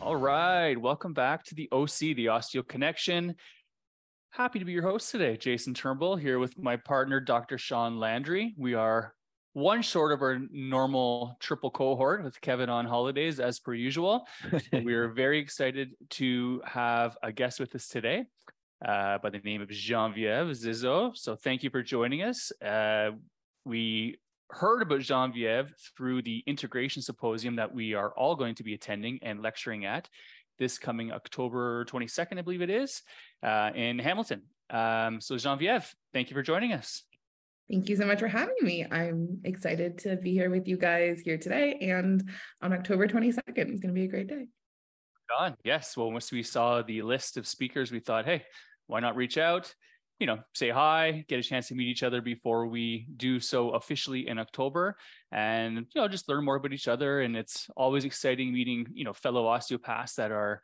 All right, welcome back to the OC, the Osteo Connection. Happy to be your host today, Jason Turnbull, here with my partner, Dr. Sean Landry. We are one short of our normal triple cohort with Kevin on holidays, as per usual. we are very excited to have a guest with us today uh, by the name of Genevieve Zizzo. So thank you for joining us. Uh, we heard about Genevieve through the integration symposium that we are all going to be attending and lecturing at this coming October 22nd, I believe it is, uh, in Hamilton. Um, so, Genevieve, thank you for joining us. Thank you so much for having me. I'm excited to be here with you guys here today and on October 22nd. It's going to be a great day. On. Yes. Well, once we saw the list of speakers, we thought, hey, why not reach out? You know, say hi, get a chance to meet each other before we do so officially in October, and you know, just learn more about each other. And it's always exciting meeting, you know, fellow osteopaths that are,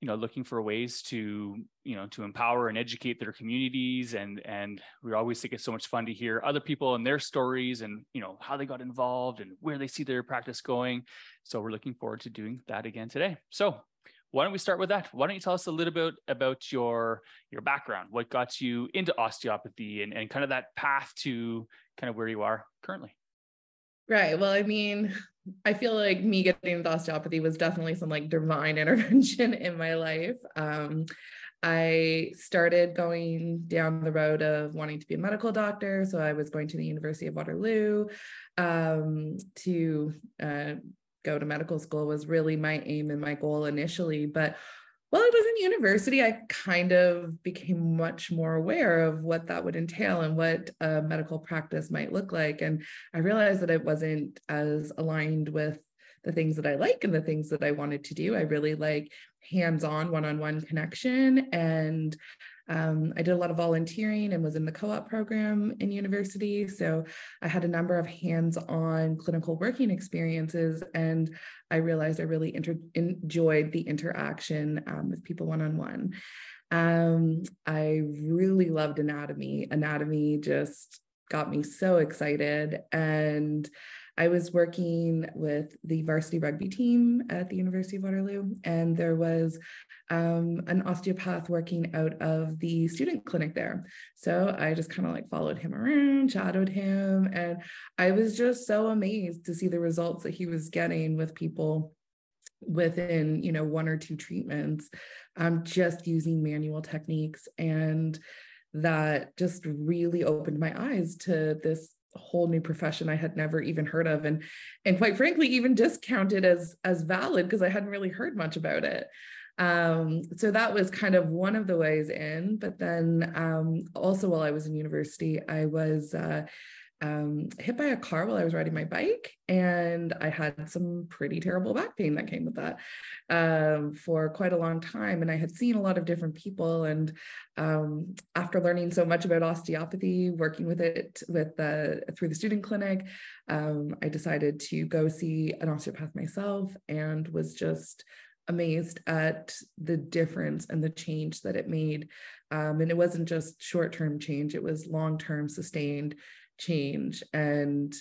you know, looking for ways to, you know, to empower and educate their communities. And and we always think it's so much fun to hear other people and their stories, and you know, how they got involved and where they see their practice going. So we're looking forward to doing that again today. So why don't we start with that? Why don't you tell us a little bit about your your background, what got you into osteopathy, and, and kind of that path to kind of where you are currently? Right. Well, I mean, I feel like me getting into osteopathy was definitely some like divine intervention in my life. Um, I started going down the road of wanting to be a medical doctor. So I was going to the University of Waterloo um, to uh, go to medical school was really my aim and my goal initially. But while I was in university, I kind of became much more aware of what that would entail and what a medical practice might look like. And I realized that it wasn't as aligned with the things that I like and the things that I wanted to do. I really like hands on, one on one connection. And um, I did a lot of volunteering and was in the co op program in university. So I had a number of hands on clinical working experiences. And I realized I really inter- enjoyed the interaction um, with people one on one. I really loved anatomy. Anatomy just got me so excited. And I was working with the varsity rugby team at the University of Waterloo, and there was um, an osteopath working out of the student clinic there. So I just kind of like followed him around, shadowed him, and I was just so amazed to see the results that he was getting with people within you know one or two treatments um, just using manual techniques and that just really opened my eyes to this whole new profession I had never even heard of and and quite frankly even discounted as as valid because I hadn't really heard much about it. Um, so that was kind of one of the ways in. But then um, also while I was in university, I was uh, um, hit by a car while I was riding my bike, and I had some pretty terrible back pain that came with that um, for quite a long time. And I had seen a lot of different people, and um, after learning so much about osteopathy, working with it with uh, through the student clinic, um, I decided to go see an osteopath myself, and was just amazed at the difference and the change that it made. Um, and it wasn't just short term change, it was long term sustained change. And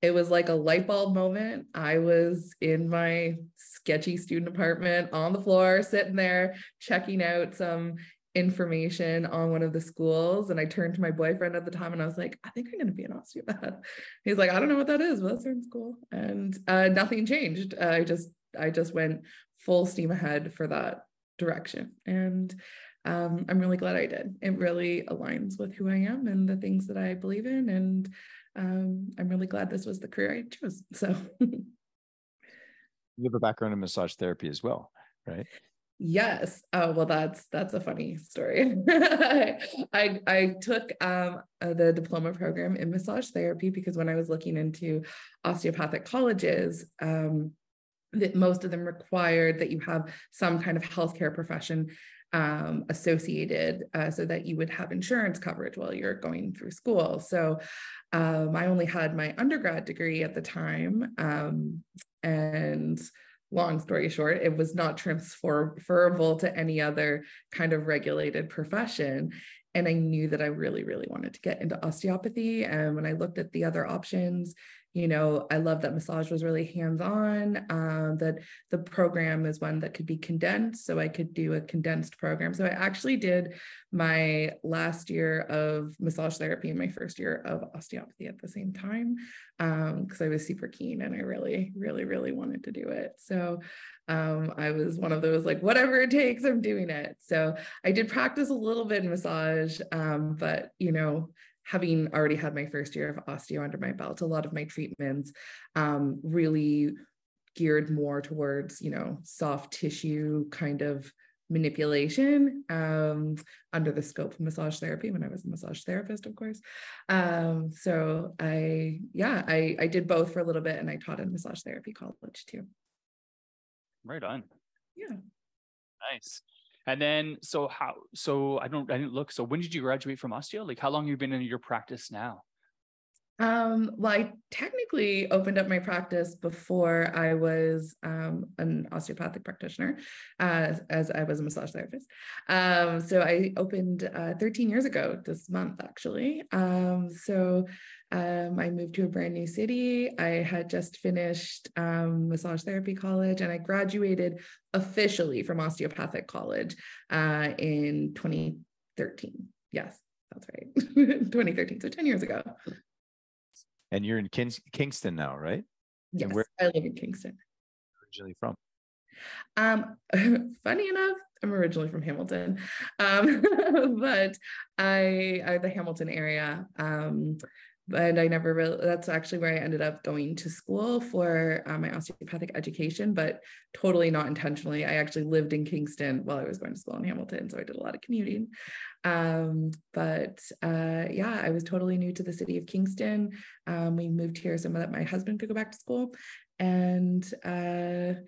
it was like a light bulb moment. I was in my sketchy student apartment on the floor, sitting there checking out some information on one of the schools. And I turned to my boyfriend at the time and I was like, I think I'm going to be an osteopath. He's like, I don't know what that is, but that sounds cool. And uh, nothing changed. I just, I just went full steam ahead for that direction. And um, I'm really glad I did. It really aligns with who I am and the things that I believe in. And um, I'm really glad this was the career I chose. So you have a background in massage therapy as well, right? Yes. Oh well, that's that's a funny story. I I took um, uh, the diploma program in massage therapy because when I was looking into osteopathic colleges, um, that most of them required that you have some kind of healthcare profession um, associated uh, so that you would have insurance coverage while you're going through school. So um, I only had my undergrad degree at the time. Um, and long story short, it was not transferable to any other kind of regulated profession. And I knew that I really, really wanted to get into osteopathy. And when I looked at the other options, you know i love that massage was really hands-on um, that the program is one that could be condensed so i could do a condensed program. So i actually did my last year of massage therapy and my first year of osteopathy at the same time because um, i was super keen and i really really really wanted to do it. So um, i was one of those like whatever it takes i'm doing it. So i did practice a little bit in massage um, but you know having already had my first year of osteo under my belt, a lot of my treatments um, really geared more towards, you know, soft tissue kind of manipulation um, under the scope of massage therapy when I was a massage therapist, of course. Um, so I, yeah, I, I did both for a little bit and I taught in massage therapy college too. Right on. Yeah. Nice. And then, so how? So I don't, I didn't look. So when did you graduate from osteo? Like, how long you been in your practice now? Um, well, I technically opened up my practice before I was um, an osteopathic practitioner, uh, as I was a massage therapist. Um, so I opened uh, 13 years ago this month, actually. Um, so um, I moved to a brand new city. I had just finished um, massage therapy college and I graduated officially from osteopathic college uh, in 2013. Yes, that's right. 2013. So 10 years ago. And you're in Kingston now, right? Yes, where- I live in Kingston. Originally from? Um, funny enough, I'm originally from Hamilton, um, but I, I the Hamilton area. Um, and I never really, that's actually where I ended up going to school for uh, my osteopathic education, but totally not intentionally. I actually lived in Kingston while I was going to school in Hamilton. So I did a lot of commuting. Um, but uh, yeah, I was totally new to the city of Kingston. Um, we moved here so that my husband could go back to school. And uh,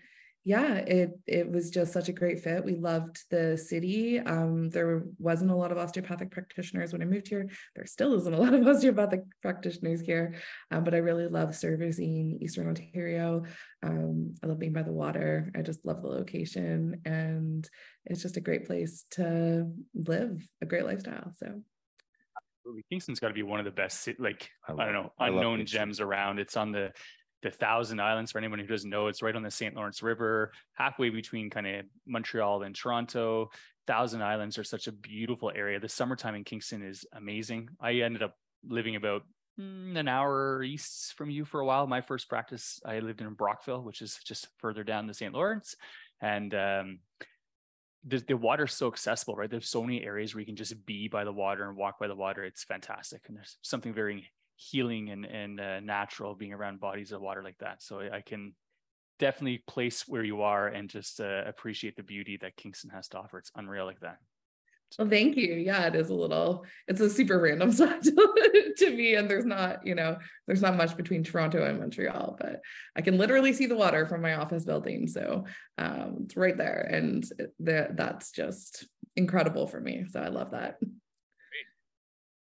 yeah, it it was just such a great fit. We loved the city. Um, there wasn't a lot of osteopathic practitioners when I moved here. There still isn't a lot of osteopathic practitioners here, um, but I really love servicing Eastern Ontario. Um, I love being by the water. I just love the location, and it's just a great place to live, a great lifestyle. So. Kingston's got to be one of the best, like I, I don't know, unknown gems around. It's on the the Thousand Islands. For anyone who doesn't know, it's right on the St. Lawrence River, halfway between kind of Montreal and Toronto. Thousand Islands are such a beautiful area. The summertime in Kingston is amazing. I ended up living about mm, an hour east from you for a while. My first practice, I lived in Brockville, which is just further down the St. Lawrence. And um, the, the water's so accessible, right? There's so many areas where you can just be by the water and walk by the water. It's fantastic. And there's something very healing and and uh, natural being around bodies of water like that. So I can definitely place where you are and just uh, appreciate the beauty that Kingston has to offer. It's unreal like that. Well, thank you. Yeah, it is a little, it's a super random spot to, to me. And there's not, you know, there's not much between Toronto and Montreal, but I can literally see the water from my office building. So um, it's right there. And the, that's just incredible for me. So I love that.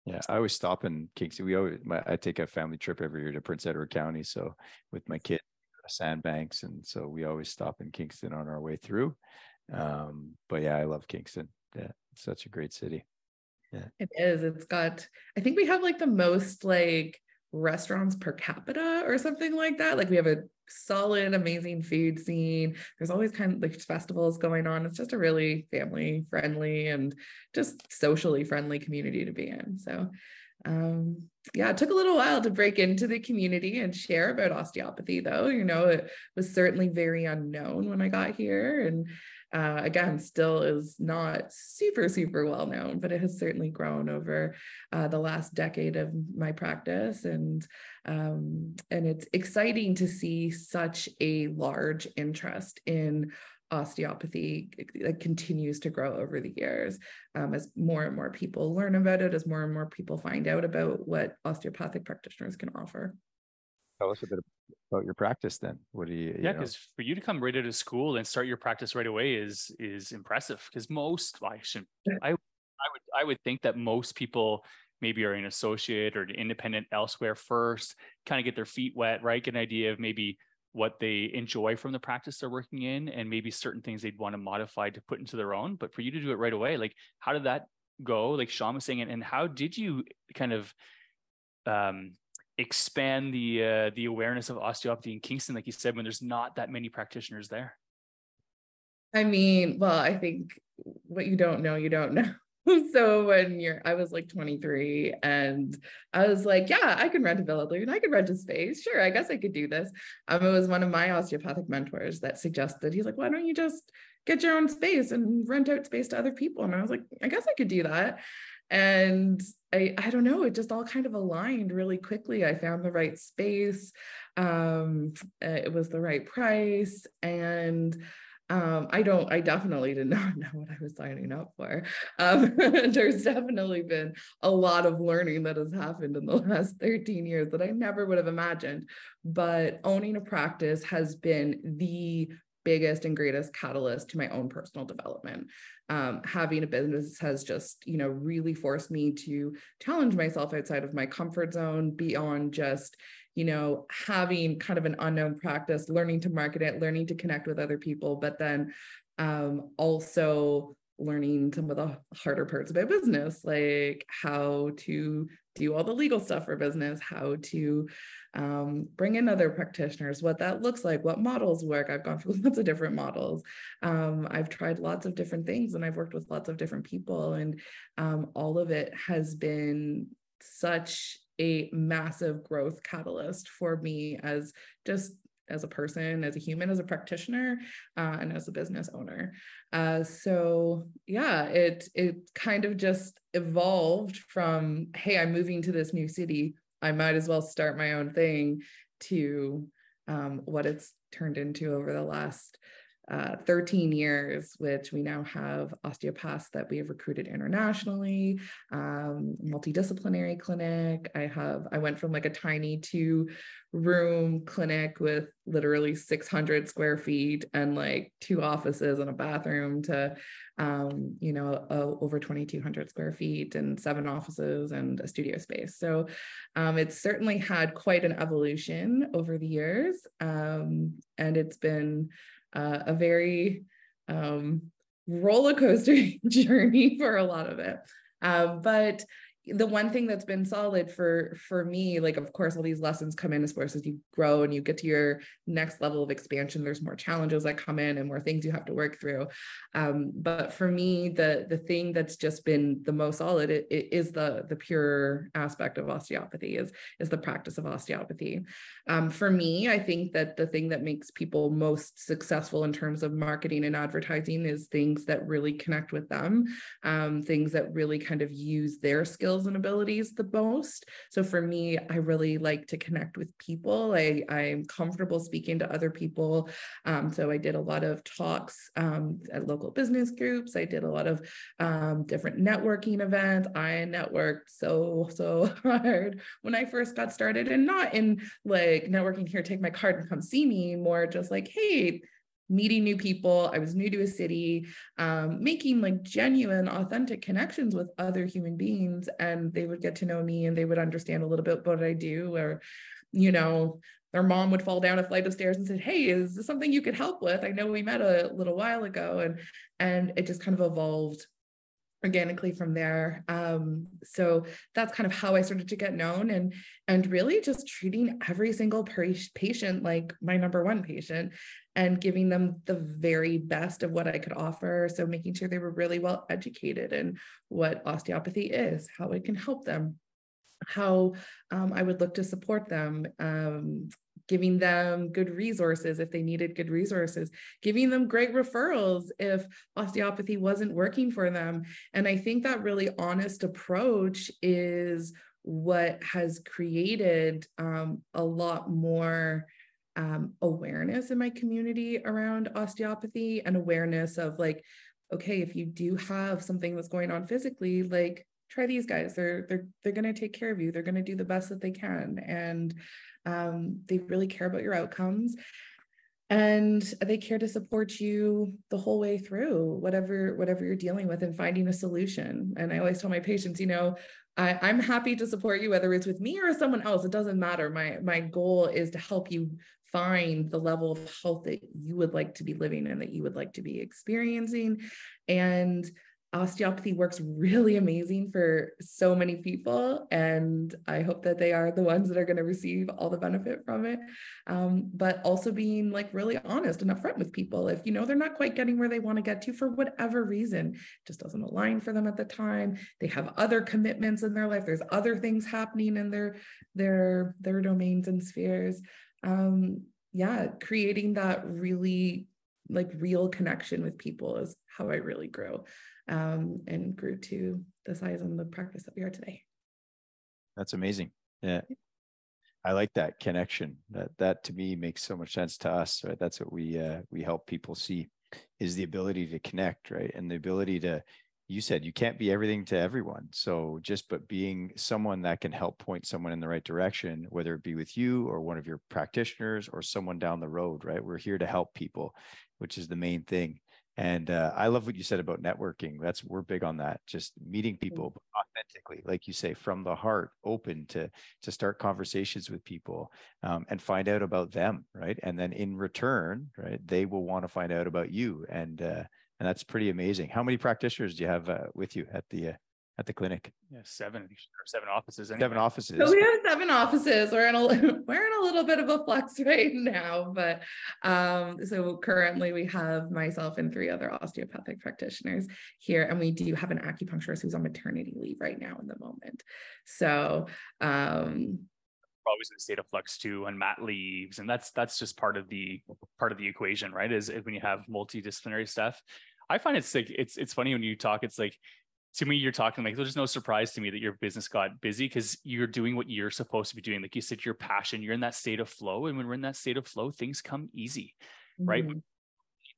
Yeah, I always stop in Kingston. We always, my, I take a family trip every year to Prince Edward County. So with my kid, Sandbanks, and so we always stop in Kingston on our way through. Um, but yeah, I love Kingston. Yeah, it's such a great city. Yeah, it is. It's got. I think we have like the most like restaurants per capita or something like that. Like we have a solid, amazing food scene. There's always kind of like festivals going on. It's just a really family friendly and just socially friendly community to be in. So um yeah it took a little while to break into the community and share about osteopathy though you know it was certainly very unknown when i got here and uh, again still is not super super well known but it has certainly grown over uh, the last decade of my practice. And um, and it's exciting to see such a large interest in osteopathy like continues to grow over the years um, as more and more people learn about it as more and more people find out about what osteopathic practitioners can offer tell us a bit about your practice then. What do you? Yeah, because for you to come right out of school and start your practice right away is is impressive. Because most, well, I should, I, I would, I would think that most people maybe are an associate or an independent elsewhere first, kind of get their feet wet, right? Get an idea of maybe what they enjoy from the practice they're working in, and maybe certain things they'd want to modify to put into their own. But for you to do it right away, like how did that go? Like Sean was saying, and, and how did you kind of um, expand the uh, the awareness of osteopathy in Kingston, like you said, when there's not that many practitioners there? I mean, well, I think what you don't know, you don't know. so when you're, I was like 23 and I was like, yeah, I can rent a building. I can rent a space. Sure, I guess I could do this. Um, it was one of my osteopathic mentors that suggested, he's like, why don't you just get your own space and rent out space to other people? And I was like, I guess I could do that and I, I don't know, it just all kind of aligned really quickly. I found the right space. Um, it was the right price. And um, I don't, I definitely did not know what I was signing up for. Um, there's definitely been a lot of learning that has happened in the last 13 years that I never would have imagined. But owning a practice has been the biggest and greatest catalyst to my own personal development. Um, having a business has just, you know, really forced me to challenge myself outside of my comfort zone beyond just, you know, having kind of an unknown practice, learning to market it, learning to connect with other people, but then um, also learning some of the harder parts about business, like how to do all the legal stuff for business, how to um, bring in other practitioners, what that looks like, what models work. I've gone through lots of different models. Um, I've tried lots of different things and I've worked with lots of different people. And um, all of it has been such a massive growth catalyst for me as just as a person, as a human, as a practitioner, uh, and as a business owner. Uh, so yeah, it it kind of just evolved from hey, I'm moving to this new city. I might as well start my own thing to um, what it's turned into over the last uh, 13 years, which we now have osteopaths that we have recruited internationally, um, multidisciplinary clinic. I have, I went from like a tiny two room clinic with literally 600 square feet and like two offices and a bathroom to, um, you know, over 2,200 square feet and seven offices and a studio space. So um, it's certainly had quite an evolution over the years. Um, and it's been, uh, a very um, roller coaster journey for a lot of it. Um, but the one thing that's been solid for for me like of course all these lessons come in as far as you grow and you get to your next level of expansion there's more challenges that come in and more things you have to work through. Um, but for me the the thing that's just been the most solid it, it is the the pure aspect of osteopathy is is the practice of osteopathy. Um, for me i think that the thing that makes people most successful in terms of marketing and advertising is things that really connect with them um, things that really kind of use their skills skills and abilities the most. So for me, I really like to connect with people. I, I'm comfortable speaking to other people. Um, so I did a lot of talks um, at local business groups. I did a lot of um, different networking events. I networked so, so hard when I first got started and not in like networking here, take my card and come see me, more just like, hey, meeting new people. I was new to a city, um, making like genuine, authentic connections with other human beings, and they would get to know me and they would understand a little bit what I do, or, you know, their mom would fall down a flight of stairs and said, "Hey, is this something you could help with? I know we met a little while ago," and and it just kind of evolved organically from there um, so that's kind of how i started to get known and and really just treating every single patient like my number one patient and giving them the very best of what i could offer so making sure they were really well educated in what osteopathy is how it can help them how um, i would look to support them um, giving them good resources if they needed good resources, giving them great referrals if osteopathy wasn't working for them. And I think that really honest approach is what has created um, a lot more um, awareness in my community around osteopathy and awareness of like, okay, if you do have something that's going on physically, like try these guys. They're they're they're going to take care of you. They're going to do the best that they can, and um, they really care about your outcomes and they care to support you the whole way through whatever whatever you're dealing with and finding a solution and i always tell my patients you know I, i'm happy to support you whether it's with me or someone else it doesn't matter. My my goal is to help you find the level of health that you would like to be living and that you would like to be experiencing. And osteopathy works really amazing for so many people and i hope that they are the ones that are going to receive all the benefit from it. Um, but also being like really honest and upfront with people. If you know they're not quite getting where they want to get to for whatever reason just doesn't align for them at the time they have other commitments in their life there's other things happening in their their their domains and spheres. Um, yeah creating that really like real connection with people is how i really grew um, and grew to the size and the practice that we are today. That's amazing. Yeah. I like that connection. That that to me makes so much sense to us. Right. That's what we uh, we help people see is the ability to connect, right? And the ability to you said you can't be everything to everyone. So just but being someone that can help point someone in the right direction, whether it be with you or one of your practitioners or someone down the road, right? We're here to help people, which is the main thing. And uh, I love what you said about networking. That's we're big on that. Just meeting people authentically, like you say, from the heart, open to to start conversations with people um, and find out about them, right? And then in return, right, they will want to find out about you, and uh, and that's pretty amazing. How many practitioners do you have uh, with you at the uh, at the clinic? Yeah, seven or seven offices. Anyway. Seven offices. So we have seven offices. We're in a we're in a little bit of a flux right now, but um, so currently we have myself and three other osteopathic practitioners here, and we do have an acupuncturist who's on maternity leave right now in the moment. So um, always in a state of flux too and mat leaves and that's that's just part of the part of the equation right is when you have multidisciplinary stuff i find it's like it's it's funny when you talk it's like to me, you're talking like there's no surprise to me that your business got busy because you're doing what you're supposed to be doing. Like you said, your passion, you're in that state of flow. And when we're in that state of flow, things come easy, mm-hmm. right?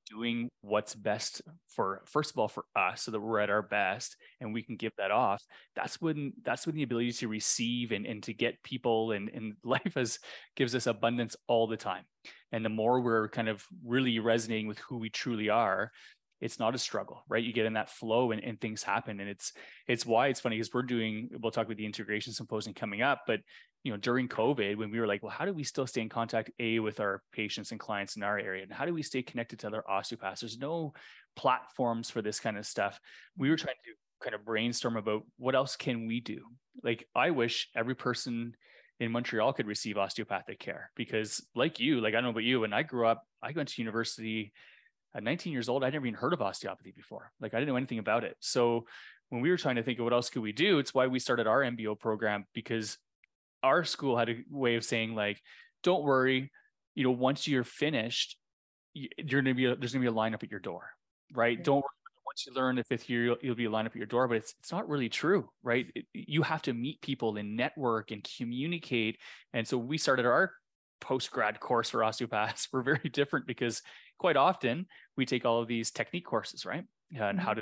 Doing what's best for, first of all, for us so that we're at our best and we can give that off. That's when, that's when the ability to receive and, and to get people and, and life has gives us abundance all the time. And the more we're kind of really resonating with who we truly are, it's not a struggle right? You get in that flow and, and things happen and it's it's why it's funny because we're doing we'll talk about the integration symposium coming up but you know during covid when we were like well how do we still stay in contact a with our patients and clients in our area and how do we stay connected to other osteopaths? There's no platforms for this kind of stuff. We were trying to kind of brainstorm about what else can we do? Like i wish every person in Montreal could receive osteopathic care because like you like I don't know about you when I grew up I went to university at 19 years old, I'd never even heard of osteopathy before. Like I didn't know anything about it. So when we were trying to think of what else could we do, it's why we started our MBO program because our school had a way of saying like, don't worry, you know, once you're finished, you're gonna be a, there's gonna be a lineup at your door, right? Don't worry. Once you learn the fifth year, you'll, you'll be a lineup at your door, but it's it's not really true, right? It, you have to meet people and network and communicate. And so we started our post grad course for osteopaths. We're very different because quite often we take all of these technique courses, right? And mm-hmm. how to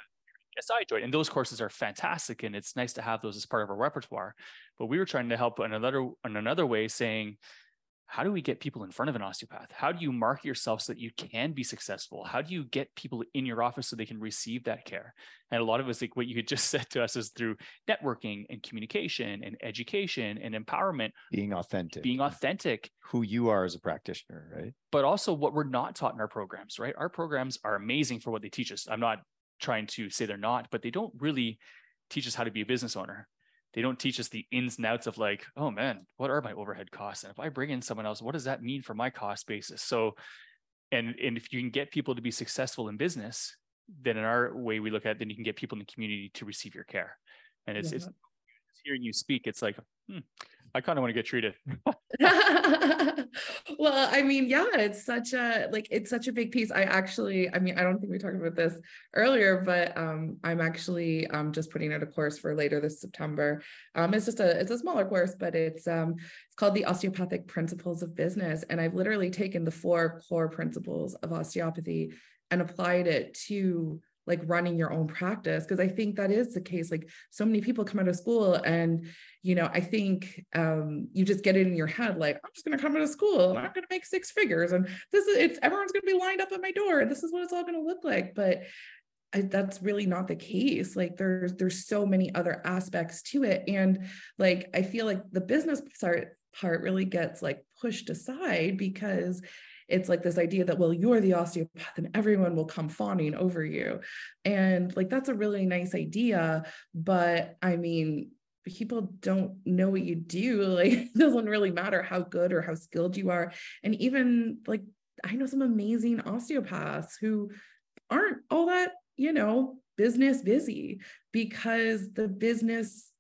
SI joint. And those courses are fantastic. And it's nice to have those as part of our repertoire. But we were trying to help in another in another way, saying, how do we get people in front of an osteopath? How do you market yourself so that you can be successful? How do you get people in your office so they can receive that care? And a lot of us, like what you had just said to us, is through networking and communication and education and empowerment. Being authentic. Being authentic. Who you are as a practitioner, right? But also what we're not taught in our programs, right? Our programs are amazing for what they teach us. I'm not trying to say they're not, but they don't really teach us how to be a business owner they don't teach us the ins and outs of like, oh man, what are my overhead costs? And if I bring in someone else, what does that mean for my cost basis? So, and and if you can get people to be successful in business, then in our way we look at, it, then you can get people in the community to receive your care. And it's yeah. it's hearing you speak, it's like, hmm, I kind of want to get treated. well, I mean, yeah, it's such a like it's such a big piece. I actually, I mean, I don't think we talked about this earlier, but um, I'm actually um just putting out a course for later this September. Um, it's just a it's a smaller course, but it's um it's called the Osteopathic Principles of Business, and I've literally taken the four core principles of osteopathy and applied it to like running your own practice because i think that is the case like so many people come out of school and you know i think um, you just get it in your head like i'm just going to come out of school and i'm going to make six figures and this is it's everyone's going to be lined up at my door and this is what it's all going to look like. But I, that's really not the case like there's there's so many other aspects to it and like i feel like the business part part really gets like pushed aside because it's like this idea that well you're the osteopath and everyone will come fawning over you. And like that's a really nice idea but i mean people don't know what you do. Like it doesn't really matter how good or how skilled you are. And even like i know some amazing osteopaths who aren't all that you know, business busy because the business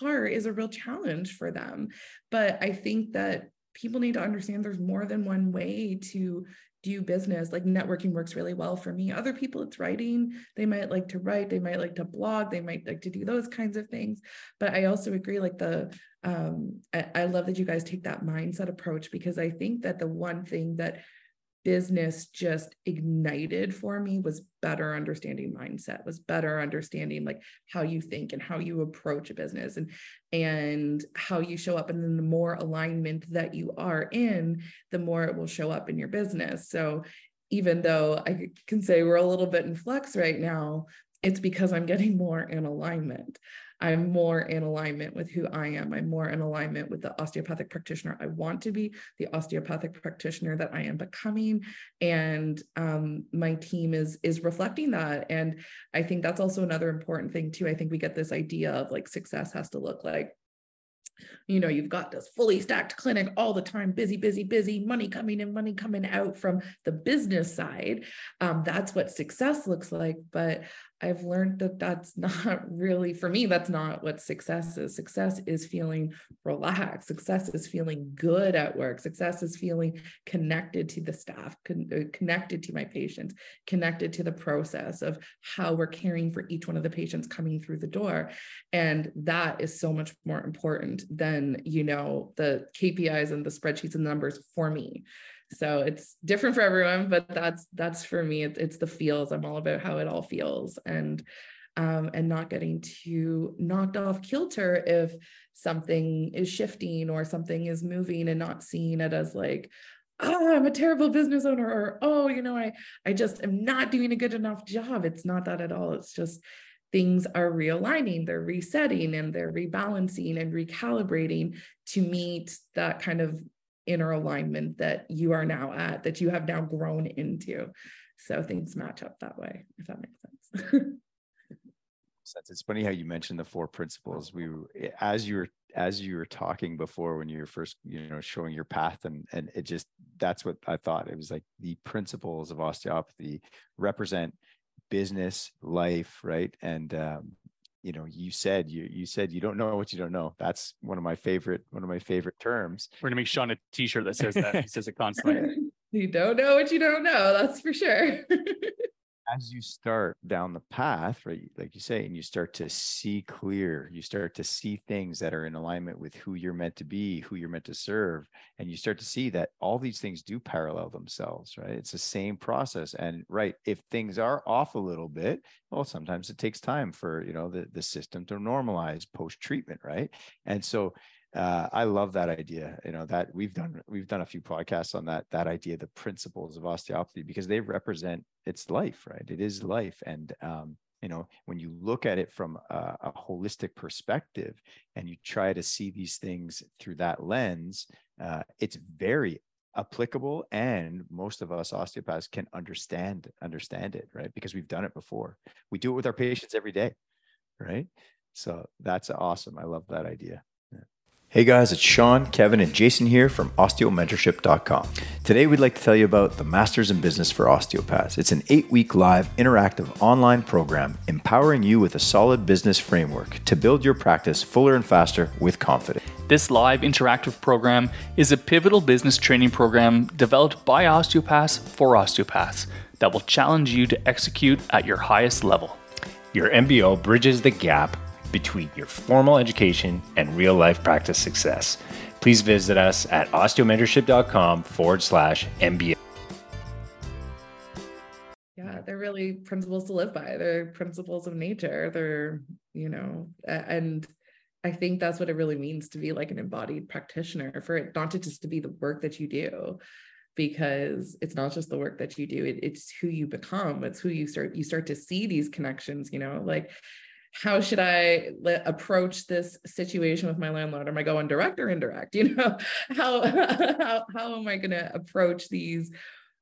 part is a real challenge for them. But I think that people need to understand there's more than one way to do business. Like networking works really well for me. Other people, it's writing. They might like to write, they might like to blog, they might like to do those kinds of things. But I also agree, like the, um, I, I love that you guys take that mindset approach because I think that the one thing that business just ignited for me was better understanding mindset was better understanding like how you think and how you approach a business and and how you show up. And then the more alignment that you are in the more it will show up in your business. So even though i can say we're a little bit in flux right now it's because i'm getting more in alignment I'm more in alignment with who I am. I'm more in alignment with the osteopathic practitioner I want to be, the osteopathic practitioner that I am becoming, and um, my team is is reflecting that. And I think that's also another important thing too. I think we get this idea of like success has to look like you know you've got this fully stacked clinic all the time busy busy busy money coming in money coming out from the business side um, that's what success looks like but I've learned that that's not really for me. That's not what success is. Success is feeling relaxed. Success is feeling good at work. Success is feeling connected to the staff, con- uh, connected to my patients, connected to the process of how we're caring for each one of the patients coming through the door. And that is so much more important than, you know, the KPIs and the spreadsheets and the numbers for me so it's different for everyone but that's that's for me. It's, it's the feels. I'm all about how it all feels and um, and not getting too knocked off kilter if something is shifting or something is moving and not seeing it as like oh i'm a terrible business owner or oh you know i i just am not doing a good enough job. It's not that at all. It's just things are realigning they're resetting and they're rebalancing and recalibrating to meet that kind of inner alignment that you are now at, that you have now grown into. So things match up that way, if that makes sense. It's funny how you mentioned the four principles. We, as you were as you were talking before, when you were first, you know, showing your path, and and it just that's what I thought. It was like the principles of osteopathy represent business, life, right, and um, you know you said you you said you don't know what you don't know. That's one of my favorite one of my favorite terms. We're gonna make sean a t-shirt that says that. He says it constantly. You don't know what you don't know that's for sure as you start down the path, right, like you say, and you start to see clear, you start to see things that are in alignment with who you're meant to be, who you're meant to serve, and you start to see that all these things do parallel themselves, right? It's the same process. And right, if things are off a little bit, well, sometimes it takes time for you know the, the system to normalize post-treatment, right? And so uh, I love that idea. You know that we've done we've done a few podcasts on that that idea, the principles of osteopathy, because they represent its life, right? It is life, and um, you know when you look at it from a, a, holistic perspective and you try to see these things through that lens, uh, it's very applicable, and most of us osteopaths can understand understand it, right? Because we've done it before. We do it with our patients every day, right? So that's awesome. I love that idea. Hey guys, it's Sean, Kevin, and Jason here from osteomentorship.com. Today we'd like to tell you about the Masters in Business for Osteopaths. It's an eight week live interactive online program empowering you with a solid business framework to build your practice fuller and faster with confidence. This live interactive program is a pivotal business training program developed by osteopaths for osteopaths that will challenge you to execute at your highest level. Your MBO bridges the gap between your formal education and real life practice success. Please visit us at osteomentorship.com forward slash MBA. Yeah, they're really principles to live by. They're principles of nature. They're, you know, and I think that's what it really means to be like an embodied practitioner for it not to just to be the work that you do, because it's not just the work that you do, it, it's who you become. It's who you start, you start to see these connections, you know, like how should I let, approach this situation with my landlord? Am I going direct or indirect? You know, how how, how am I going to approach these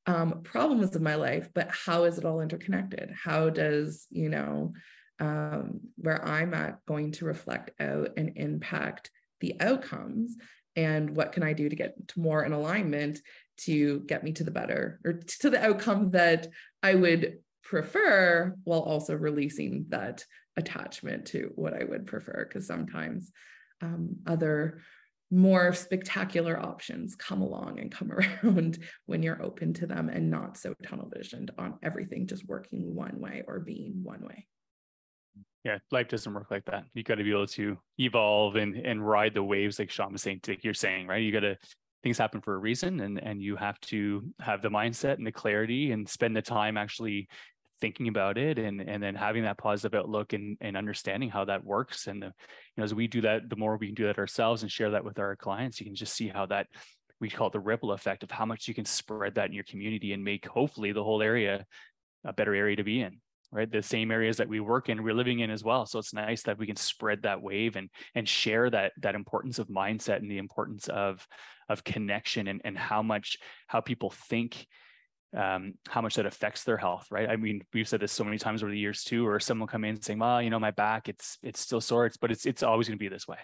um, problems of my life? But how is it all interconnected? How does you know um, where I'm at going to reflect out and impact the outcomes? And what can I do to get to more in alignment to get me to the better or to the outcome that I would prefer while also releasing that attachment to what I would prefer because sometimes um, other more spectacular options come along and come around when you're open to them and not so tunnel visioned on everything just working one way or being one way. Yeah, life doesn't work like that. You got to be able to evolve and and ride the waves, like Sean was saying. Like you're saying, right? You got to things happen for a reason, and and you have to have the mindset and the clarity and spend the time actually thinking about it and and then having that positive outlook and, and understanding how that works. And the, you know as we do that the more we can do that ourselves and share that with our clients you can just see how that we call it the ripple effect of how much you can spread that in your community and make hopefully the whole area a better area to be in right? The same areas that we work in we're living in as well. So it's nice that we can spread that wave and and share that that importance of mindset and the importance of of connection and and how much how people think um, how much that affects their health, right? I mean, we've said this so many times over the years too, or someone come in saying, "Well, you know, my back, it's it's still sore, it's, but it's it's always going to be this way."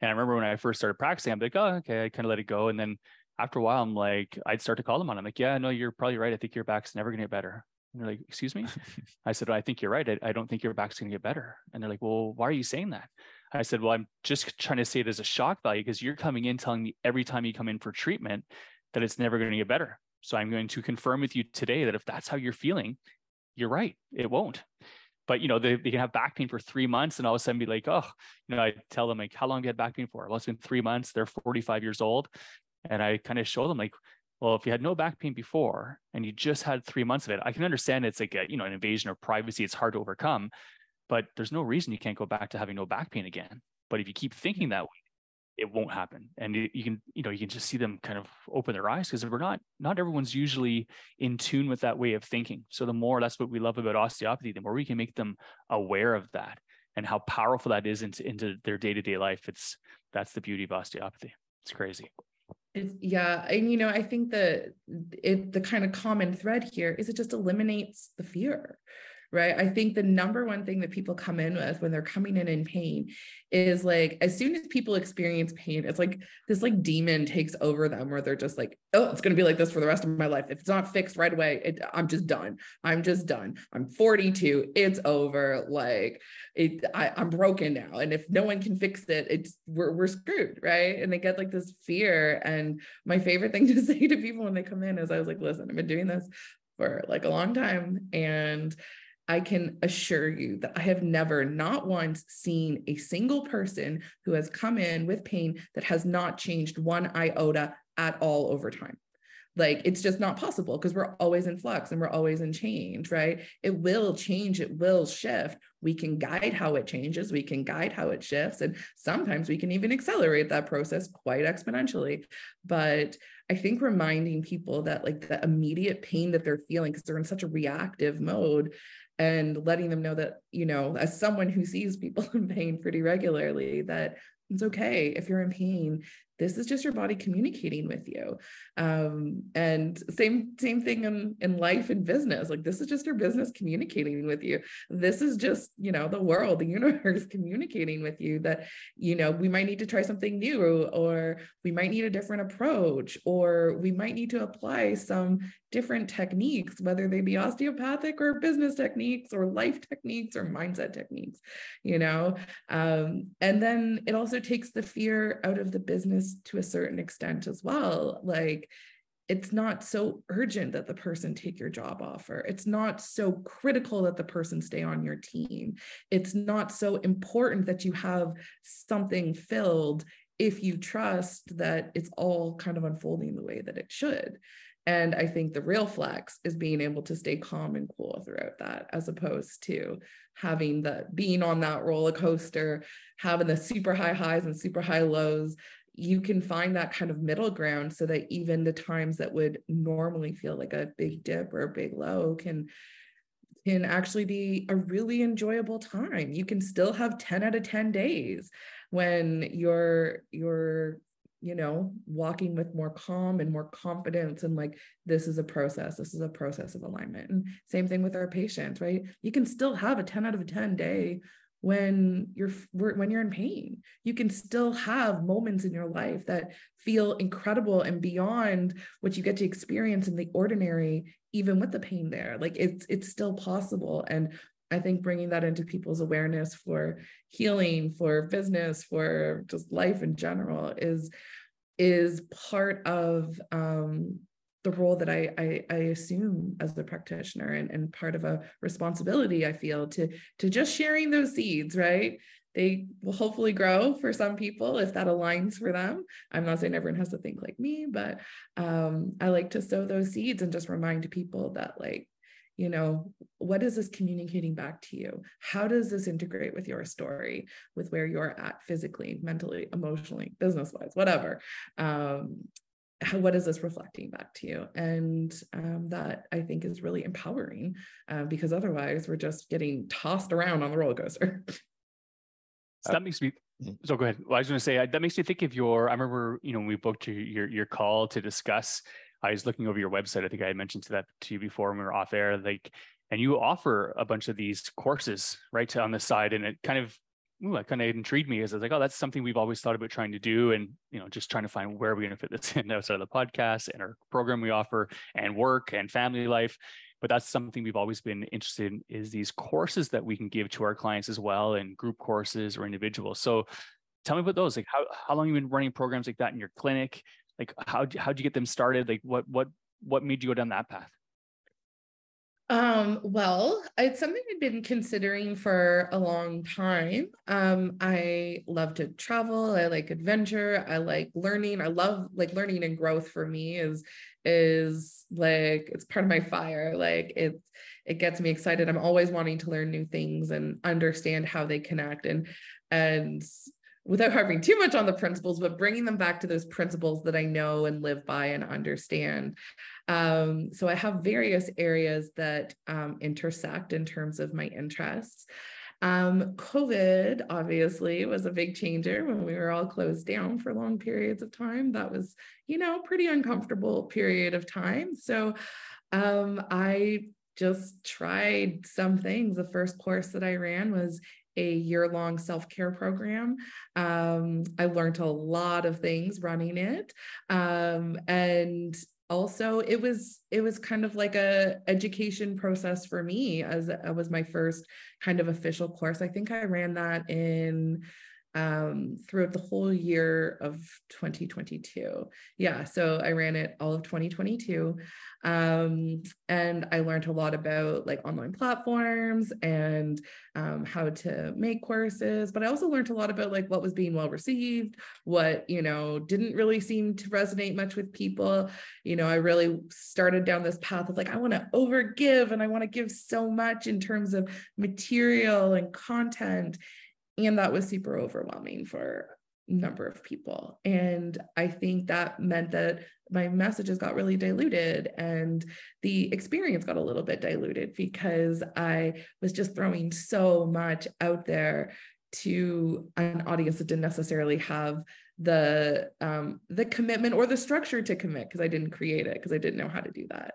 And I remember when I first started practicing, I'm like, "Oh, okay," I kind of let it go, and then after a while, I'm like, I'd start to call them on. I'm like, "Yeah, no, you're probably right. I think your back's never going to get better." And they're like, "Excuse me?" I said, well, "I think you're right. I, I don't think your back's going to get better." And they're like, "Well, why are you saying that?" I said, "Well, I'm just trying to say it as a shock value because you're coming in telling me every time you come in for treatment that it's never going to get better." So I'm going to confirm with you today that if that's how you're feeling, you're right. It won't. But you know, they, they can have back pain for three months and all of a sudden be like, oh, you know, I tell them like, how long have you had back pain for? Well, it's been three months. They're 45 years old. And I kind of show them like, well, if you had no back pain before and you just had three months of it, I can understand it's like a, you know, an invasion of privacy. It's hard to overcome, but there's no reason you can't go back to having no back pain again. But if you keep thinking that way, it won't happen. And you can you know you can just see them kind of open their eyes because we're not not everyone's usually in tune with that way of thinking. So the more that's what we love about osteopathy the more we can make them aware of that and how powerful that is into, into their day-to-day life. It's that's the beauty of osteopathy. It's crazy. It's, yeah and you know i think that it the kind of common thread here is it just eliminates the fear right? I think the number one thing that people come in with when they're coming in in pain is like, as soon as people experience pain, it's like this like demon takes over them where they're just like, oh, it's going to be like this for the rest of my life. If it's not fixed right away, it, I'm just done. I'm just done. I'm 42. It's over. Like it, I, I'm broken now. And if no one can fix it, it's we're, we're screwed. Right. And they get like this fear. And my favorite thing to say to people when they come in is I was like, listen, I've been doing this for like a long time. And I can assure you that I have never, not once, seen a single person who has come in with pain that has not changed one iota at all over time. Like it's just not possible because we're always in flux and we're always in change, right? It will change, it will shift. We can guide how it changes, we can guide how it shifts, and sometimes we can even accelerate that process quite exponentially. But I think reminding people that like the immediate pain that they're feeling because they're in such a reactive mode and letting them know that you know as someone who sees people in pain pretty regularly that it's okay if you're in pain this is just your body communicating with you. Um, and same same thing in in life and business. Like this is just your business communicating with you. This is just you know the world the universe communicating with you that you know we might need to try something new or we might need a different approach or we might need to apply some different techniques whether they be osteopathic or business techniques or life techniques or mindset techniques you know? Um, and then it also takes the fear out of the business to a certain extent as well. Like, it's not so urgent that the person take your job offer. It's not so critical that the person stay on your team. It's not so important that you have something filled if you trust that it's all kind of unfolding the way that it should. And I think the real flex is being able to stay calm and cool throughout that, as opposed to having the being on that roller coaster, having the super high highs and super high lows. You can find that kind of middle ground so that even the times that would normally feel like a big dip or a big low can can actually be a really enjoyable time. You can still have 10 out of 10 days when you're you're you know walking with more calm and more confidence and like this is a process this is a process of alignment and same thing with our patients right you can still have a 10 out of 10 day when you're when you're in pain. You can still have moments in your life that feel incredible and beyond what you get to experience in the ordinary even with the pain there. Like it's it's still possible. And i think bringing that into people's awareness for healing for business for just life in general is is part of um the role that I, I, I assume as the practitioner and, and part of a responsibility I feel to to just sharing those seeds, right? They will hopefully grow for some people if that aligns for them. I'm not saying everyone has to think like me, but um, I like to sow those seeds and just remind people that like you know what is this communicating back to you how does this integrate with your story with where you're at physically mentally emotionally business wise whatever um, what is this reflecting back to you? And um, that I think is really empowering uh, because otherwise we're just getting tossed around on the roller coaster. So that makes me. Mm. So go ahead. Well, I was going to say that makes me think of your. I remember, you know, when we booked your your, your call to discuss. I was looking over your website. I think I had mentioned to that to you before when we were off air. Like, and you offer a bunch of these courses right on the side, and it kind of ooh, that kind of intrigued me as I was like, oh, that's something we've always thought about trying to do. And, you know, just trying to find where we're going to fit this in outside of the podcast and our program we offer and work and family life. But that's something we've always been interested in is these courses that we can give to our clients as well and group courses or individuals. So tell me about those. Like how, how long you been running programs like that in your clinic? Like how, how'd you get them started? Like what, what, what made you go down that path? Um, well, it's something I've been considering for a long time. Um, I love to travel. I like adventure. I like learning. I love like learning and growth for me is is like it's part of my fire. Like it it gets me excited. I'm always wanting to learn new things and understand how they connect and and without harping too much on the principles, but bringing them back to those principles that I know and live by and understand. Um, so I have various areas that um, intersect in terms of my interests. Um, COVID obviously was a big changer when we were all closed down for long periods of time. That was, you know, pretty uncomfortable period of time. So um, I just tried some things. The first course that I ran was a year long self care program. Um, I learned a lot of things running it. Um, and also it was it was kind of like a education process for me as it was my first kind of official course. I think i ran that in um, throughout the whole year of 2022. Yeah, so I ran it all of 2022. Um, and I learned a lot about like online platforms and um, how to make courses, but I also learned a lot about like what was being well received, what, you know, didn't really seem to resonate much with people. You know, I really started down this path of like, I want to overgive and I want to give so much in terms of material and content and that was super overwhelming for a number of people and i think that meant that my messages got really diluted and the experience got a little bit diluted because i was just throwing so much out there to an audience that didn't necessarily have the um, the commitment or the structure to commit because I didn't create it because I didn't know how to do that.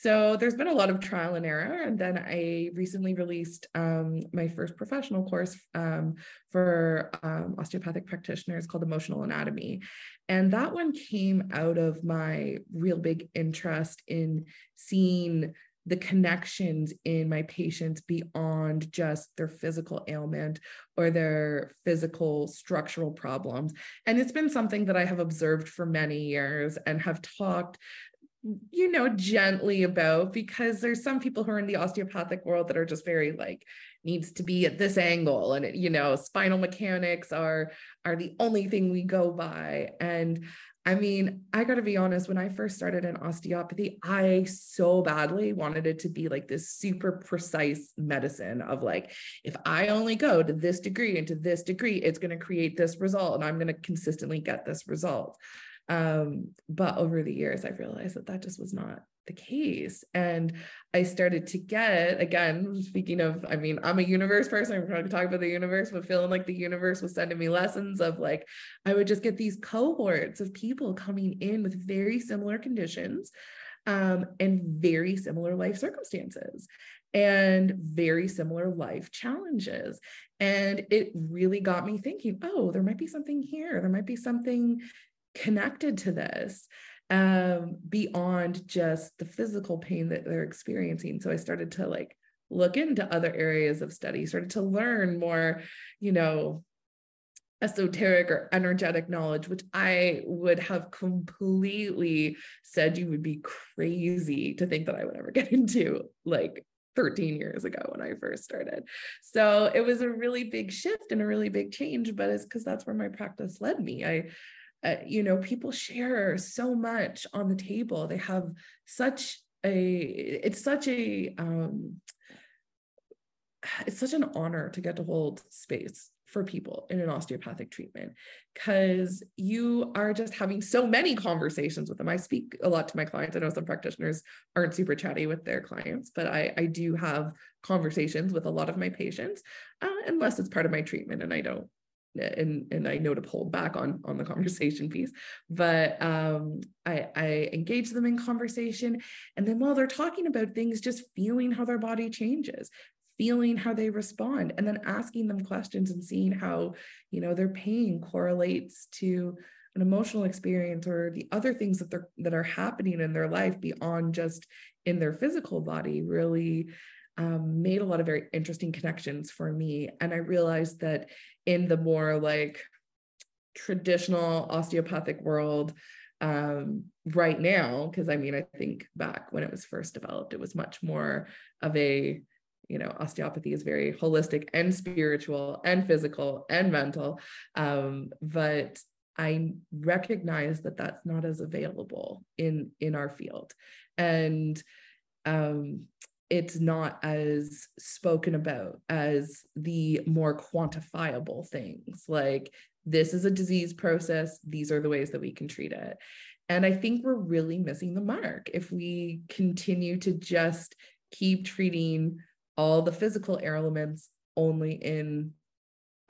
So there's been a lot of trial and error. And then I recently released um, my first professional course um, for um, osteopathic practitioners called Emotional Anatomy. And that one came out of my real big interest in seeing the connections in my patients beyond just their physical ailment or their physical structural problems. And it's been something that I have observed for many years and have talked you know, gently about because there's some people who are in the osteopathic world that are just very like needs to be at this angle and it, you know, spinal mechanics are are the only thing we go by and I mean, I got to be honest, when I first started in osteopathy, I so badly wanted it to be like this super precise medicine of like, if I only go to this degree and to this degree, it's going to create this result and I'm going to consistently get this result. Um, but over the years, I've realized that that just was not the case. And I started to get, again, speaking of, I mean, I'm a universe person. I'm going to talk about the universe, but feeling like the universe was sending me lessons of like, I would just get these cohorts of people coming in with very similar conditions um, and very similar life circumstances and very similar life challenges. And it really got me thinking, oh, there might be something here. There might be something connected to this um, beyond just the physical pain that they're experiencing. So I started to like look into other areas of study, started to learn more, you know, esoteric or energetic knowledge, which I would have completely said you would be crazy to think that I would ever get into like 13 years ago when I first started. So it was a really big shift and a really big change, but it's because that's where my practice led me. I uh, you know people share so much on the table they have such a it's such a um it's such an honor to get to hold space for people in an osteopathic treatment because you are just having so many conversations with them. I speak a lot to my clients. I know some practitioners aren't super chatty with their clients, but I, I do have conversations with a lot of my patients, uh, unless it's part of my treatment and I don't and and I know to pull back on on the conversation piece, but um, I I engage them in conversation, and then while they're talking about things, just feeling how their body changes, feeling how they respond, and then asking them questions and seeing how you know their pain correlates to an emotional experience or the other things that they're that are happening in their life beyond just in their physical body really um, made a lot of very interesting connections for me. And I realized that in the more like traditional osteopathic world, um, right now, because I mean, I think back when it was first developed, it was much more of a you know osteopathy is very holistic and spiritual and physical and mental. Um, but i recognize that that's not as available in in our field. And um, it's not as spoken about as the more quantifiable things. Like this is a disease process. These are the ways that we can treat it. And i think we're really missing the mark. If we continue to just keep treating all the physical elements only in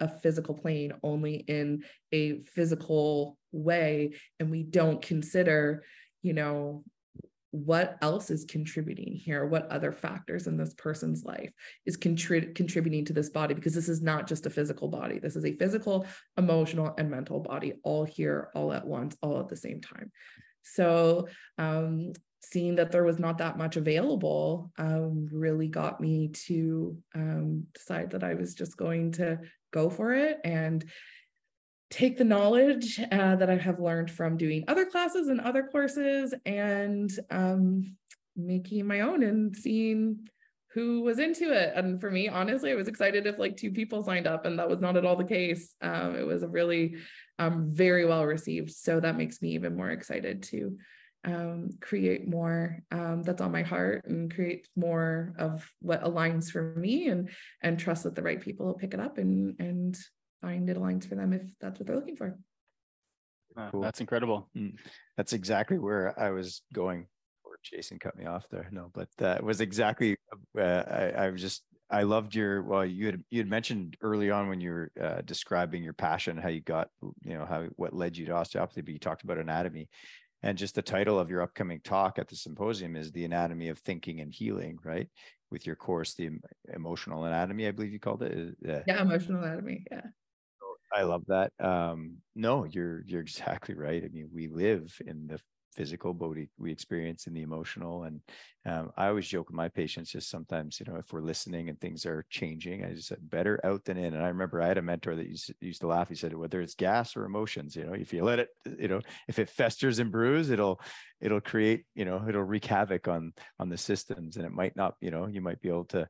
a physical plane only in a physical way and we don't consider you know what else is contributing here? What other factors in this person's life is contri- contributing to this body? Because this is not just a physical body. This is a physical emotional and mental body all here all at once all at the same time. So um, seeing that there was not that much available um, really got me to um, decide that i was just going to go for it. And take the knowledge uh, that I have learned from doing other classes and other courses and um, making my own and seeing who was into it. And for me, honestly, I was excited if like two people signed up, and that was not at all the case. Um, it was a really um, very well received. So that makes me even more excited to um, create more um, that's on my heart and create more of what aligns for me and and trust that the right people will pick it up and and find it aligns for them if that's what they're looking for. cool. That's incredible. Mm. That's exactly where I was going. Or Jason cut me off there. No, but that was exactly. Uh, I, I was just. I loved your. Well, you had you had mentioned early on when you were uh, describing your passion, how you got, you know, how what led you to osteopathy. But you talked about anatomy, and just the title of your upcoming talk at the symposium is the anatomy of thinking and healing, right? With your course, the emotional anatomy, I believe you called it. Uh, yeah, emotional anatomy. Yeah. I love that. Um, no, you're you're exactly right. I mean, we live in the physical, but we, we experience in the emotional. And um, I always joke with my patients, just sometimes, you know, if we're listening and things are changing, I just said better out than in. And I remember I had a mentor that used, used to laugh. He said, whether it's gas or emotions, you know, if you let it, you know, if it festers and brews, it'll, it'll create, you know, it'll wreak havoc on, on the systems. And it might not, you know, you might be able to,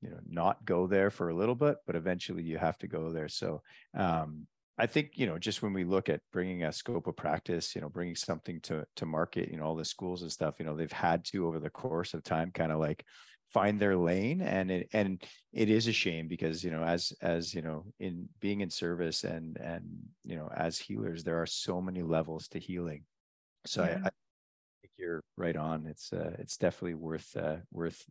you know, not go there for a little bit, but eventually you have to go there. So, um, I think you know just when we look at bringing a scope of practice, you know, bringing something to to market, you know, all the schools and stuff, you know, they've had to over the course of time kind of like find their lane and it and it is a shame because you know as as you know in being in service and and you know as healers there are so many levels to healing so yeah. I, I think you're right on it's uh it's definitely worth uh worth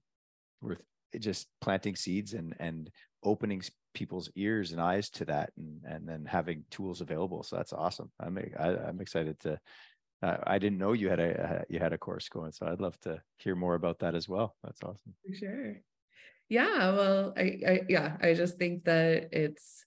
worth just planting seeds and and opening people's ears and eyes to that and and then having tools available. So that's awesome. I'm I, am i am excited to uh, i didn't know you had a you had a course going so i'd love to hear more about that as well. That's awesome. For sure. Yeah well I, I yeah i just think that it's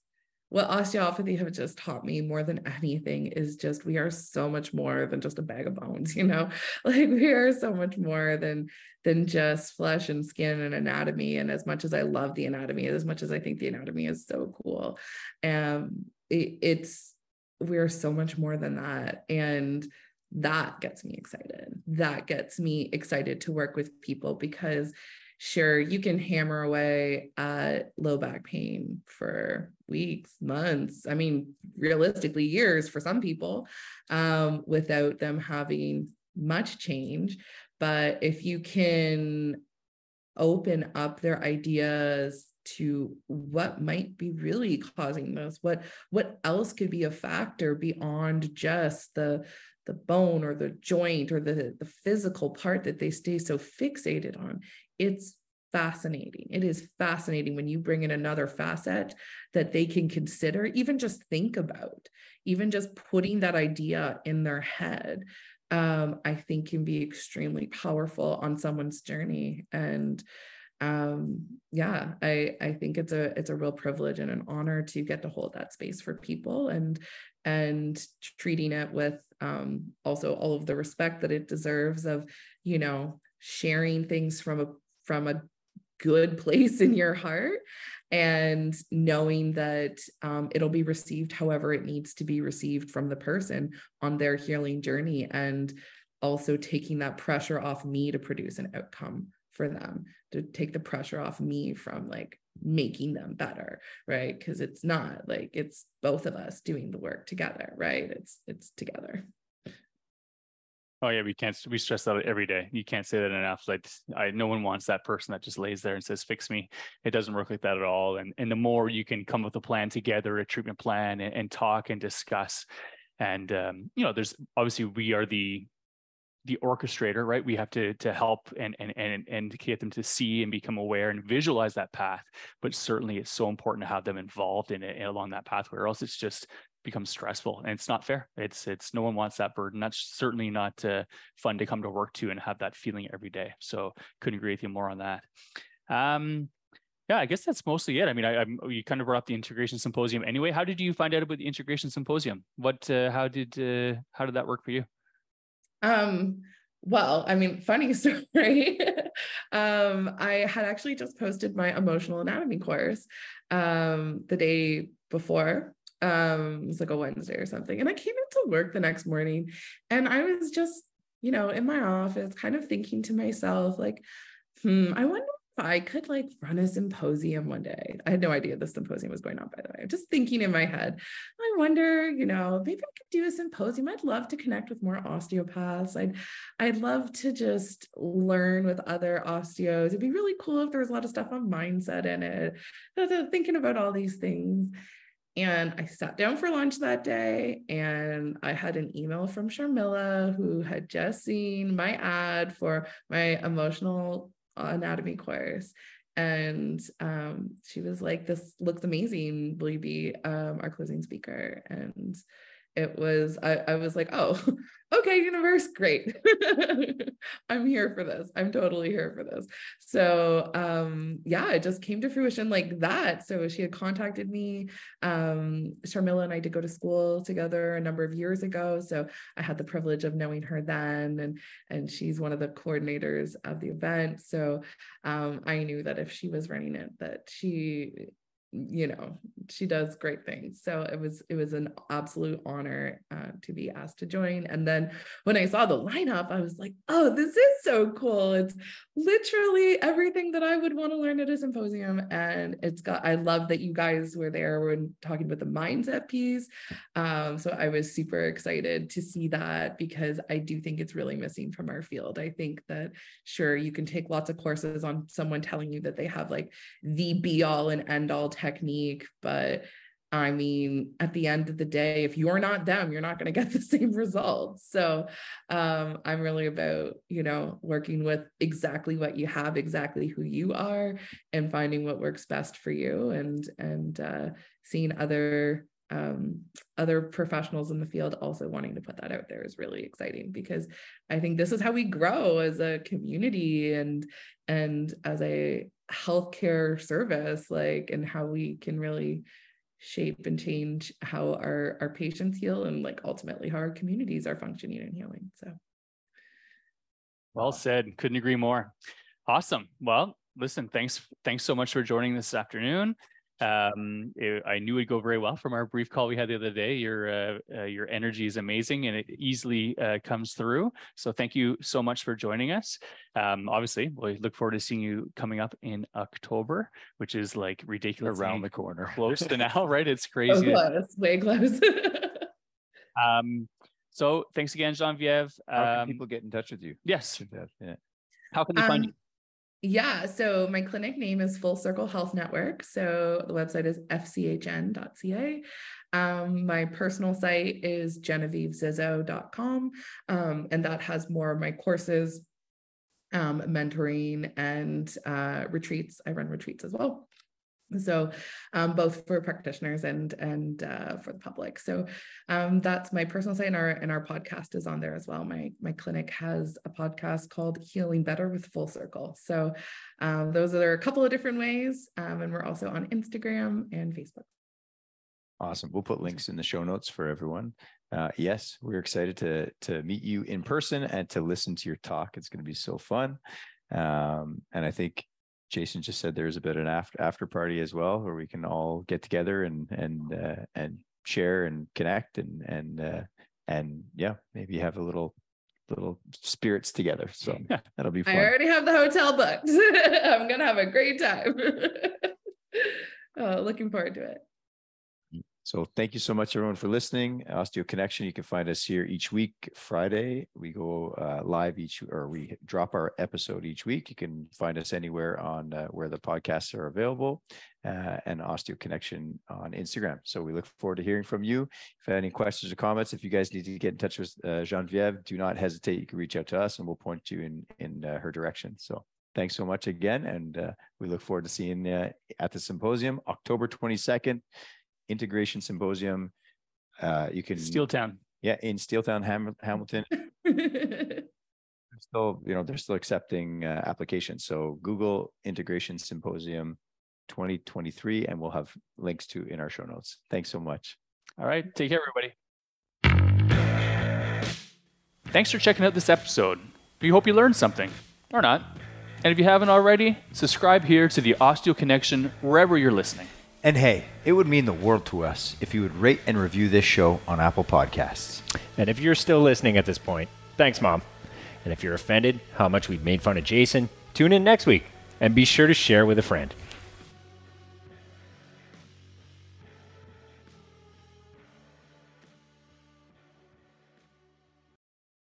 what osteopathy have just taught me more than anything is just we are so much more than just a bag of bones you know? Like we are so much more than than just flesh and skin and anatomy. And as much as i love the anatomy as much as i think the anatomy is so cool um it, it's we're so much more than that. And that gets me excited. That gets me excited to work with people because sure you can hammer away at low back pain for weeks months i mean realistically years for some people um, without them having much change. But if you can open up their ideas to what might be really causing this what what else could be a factor beyond just the the bone or the joint or the the physical part that they stay so fixated on it's fascinating. It is fascinating when you bring in another facet that they can consider, even just think about, even just putting that idea in their head. Um, I think can be extremely powerful on someone's journey. And um, yeah, I I think it's a it's a real privilege and an honor to get to hold that space for people and and treating it with um, also all of the respect that it deserves of you know sharing things from a from a good place in your heart and knowing that um, it'll be received however it needs to be received from the person on their healing journey and also taking that pressure off me to produce an outcome for them to take the pressure off me from like making them better right? Because it's not like it's both of us doing the work together right? It's it's together Oh yeah, we can't. We stress that every day. You can't say that enough. Like, I no one wants that person that just lays there and says, "Fix me." It doesn't work like that at all. And and the more you can come with a plan together, a treatment plan, and, and talk and discuss, and um, you know, there's obviously we are the the orchestrator, right? We have to to help and and and and get them to see and become aware and visualize that path. But certainly, it's so important to have them involved in it along that pathway, or else it's just becomes stressful and it's not fair. It's it's no one wants that burden. That's certainly not uh, fun to come to work to and have that feeling every day. So couldn't agree with you more on that. Um yeah i guess that's mostly it. I mean i, I you kind of brought up the integration symposium. Anyway how did you find out about the integration symposium? What uh, how did uh, how did that work for you? Um well, I mean, funny story. um, I had actually just posted my emotional anatomy course um, the day before um, it was like a Wednesday or something. And I came into work the next morning and I was just, you know, in my office, kind of thinking to myself, like, hmm, I wonder if I could like run a symposium one day. I had no idea the symposium was going on, by the way. I'm just thinking in my head, I wonder, you know, maybe I could do a symposium. I'd love to connect with more osteopaths. I'd I'd love to just learn with other osteos. It'd be really cool if there was a lot of stuff on mindset in it. Thinking about all these things. And I sat down for lunch that day and I had an email from Sharmila who had just seen my ad for my emotional anatomy course. And um, she was like, This looks amazing. Will you be um, our closing speaker? And it was I, I was like oh okay universe great. I'm here for this. I'm totally here for this. So um yeah it just came to fruition like that. So she had contacted me um sharmila and i did go to school together a number of years ago. So i had the privilege of knowing her then and and she's one of the coordinators of the event. So um i knew that if she was running it that she you know she does great things. So it was it was an absolute honor uh, to be asked to join. And then when i saw the lineup i was like oh this is so cool. It's literally everything that i would want to learn at a symposium. And it's got i love that you guys were there when talking about the mindset piece. Um, so i was super excited to see that because i do think it's really missing from our field. I think that sure you can take lots of courses on someone telling you that they have like the be all and end all technique, but I mean, at the end of the day, if you're not them, you're not going to get the same results. So um, I'm really about, you know, working with exactly what you have, exactly who you are, and finding what works best for you, and and uh, seeing other um, other professionals in the field also wanting to put that out there is really exciting because I think this is how we grow as a community and and as a healthcare service, like and how we can really shape and change how our our patients heal and like ultimately how our communities are functioning and healing. So well said. Couldn't agree more. Awesome. Well, listen, thanks thanks so much for joining this afternoon. Um, it, I knew it'd go very well from our brief call we had the other day. Your uh, uh, your energy is amazing and it easily uh, comes through. So thank you so much for joining us. Um, obviously, we look forward to seeing you coming up in October, which is like ridiculous around the corner, close to now, right? It's crazy. So close, way close. um, so thanks again, Genevieve. Um, How can um, people get in touch with you? Yes. Yeah. How can they find um, you? Yeah, so my clinic name is Full Circle Health Network. So the website is fchn.ca. Um, my personal site is genevievezizzo.com, um, and that has more of my courses, um, mentoring, and uh, retreats. I run retreats as well so um, both for practitioners and and uh, for the public. So um, that's my personal site and our and our podcast is on there as well. My my clinic has a podcast called healing better with full circle. So um, those are a couple of different ways um, and we're also on instagram and facebook. Awesome. We'll put links in the show notes for everyone. Uh, yes we're excited to to meet you in person and to listen to your talk. It's going to be so fun. Um, and i think Jason just said there's a bit of an after after party as well, where we can all get together and and uh, and share and connect and and uh, and yeah, maybe have a little little spirits together. So that'll be fun. I already have the hotel booked. I'm gonna have a great time. oh, looking forward to it. So thank you so much, everyone, for listening. Osteo Connection. You can find us here each week. Friday, we go uh, live each, or we drop our episode each week. You can find us anywhere on uh, where the podcasts are available, uh, and Osteo Connection on Instagram. So we look forward to hearing from you. If you have any questions or comments, if you guys need to get in touch with uh, Genevieve, do not hesitate. You can reach out to us, and we'll point you in in uh, her direction. So thanks so much again, and uh, we look forward to seeing you at the symposium October twenty second integration symposium. Uh, you can Steeltown. Yeah, in Steeltown, Ham- Hamilton. still, you know, they're still accepting uh, applications. So Google Integration Symposium 2023, and we'll have links to in our show notes. Thanks so much. All right, take care, everybody. Thanks for checking out this episode. We hope you learned something, or not. And if you haven't already, subscribe here to the Osteo Connection wherever you're listening. And hey, it would mean the world to us if you would rate and review this show on Apple Podcasts. And if you're still listening at this point, thanks, Mom. And if you're offended how much we've made fun of Jason, tune in next week and be sure to share with a friend.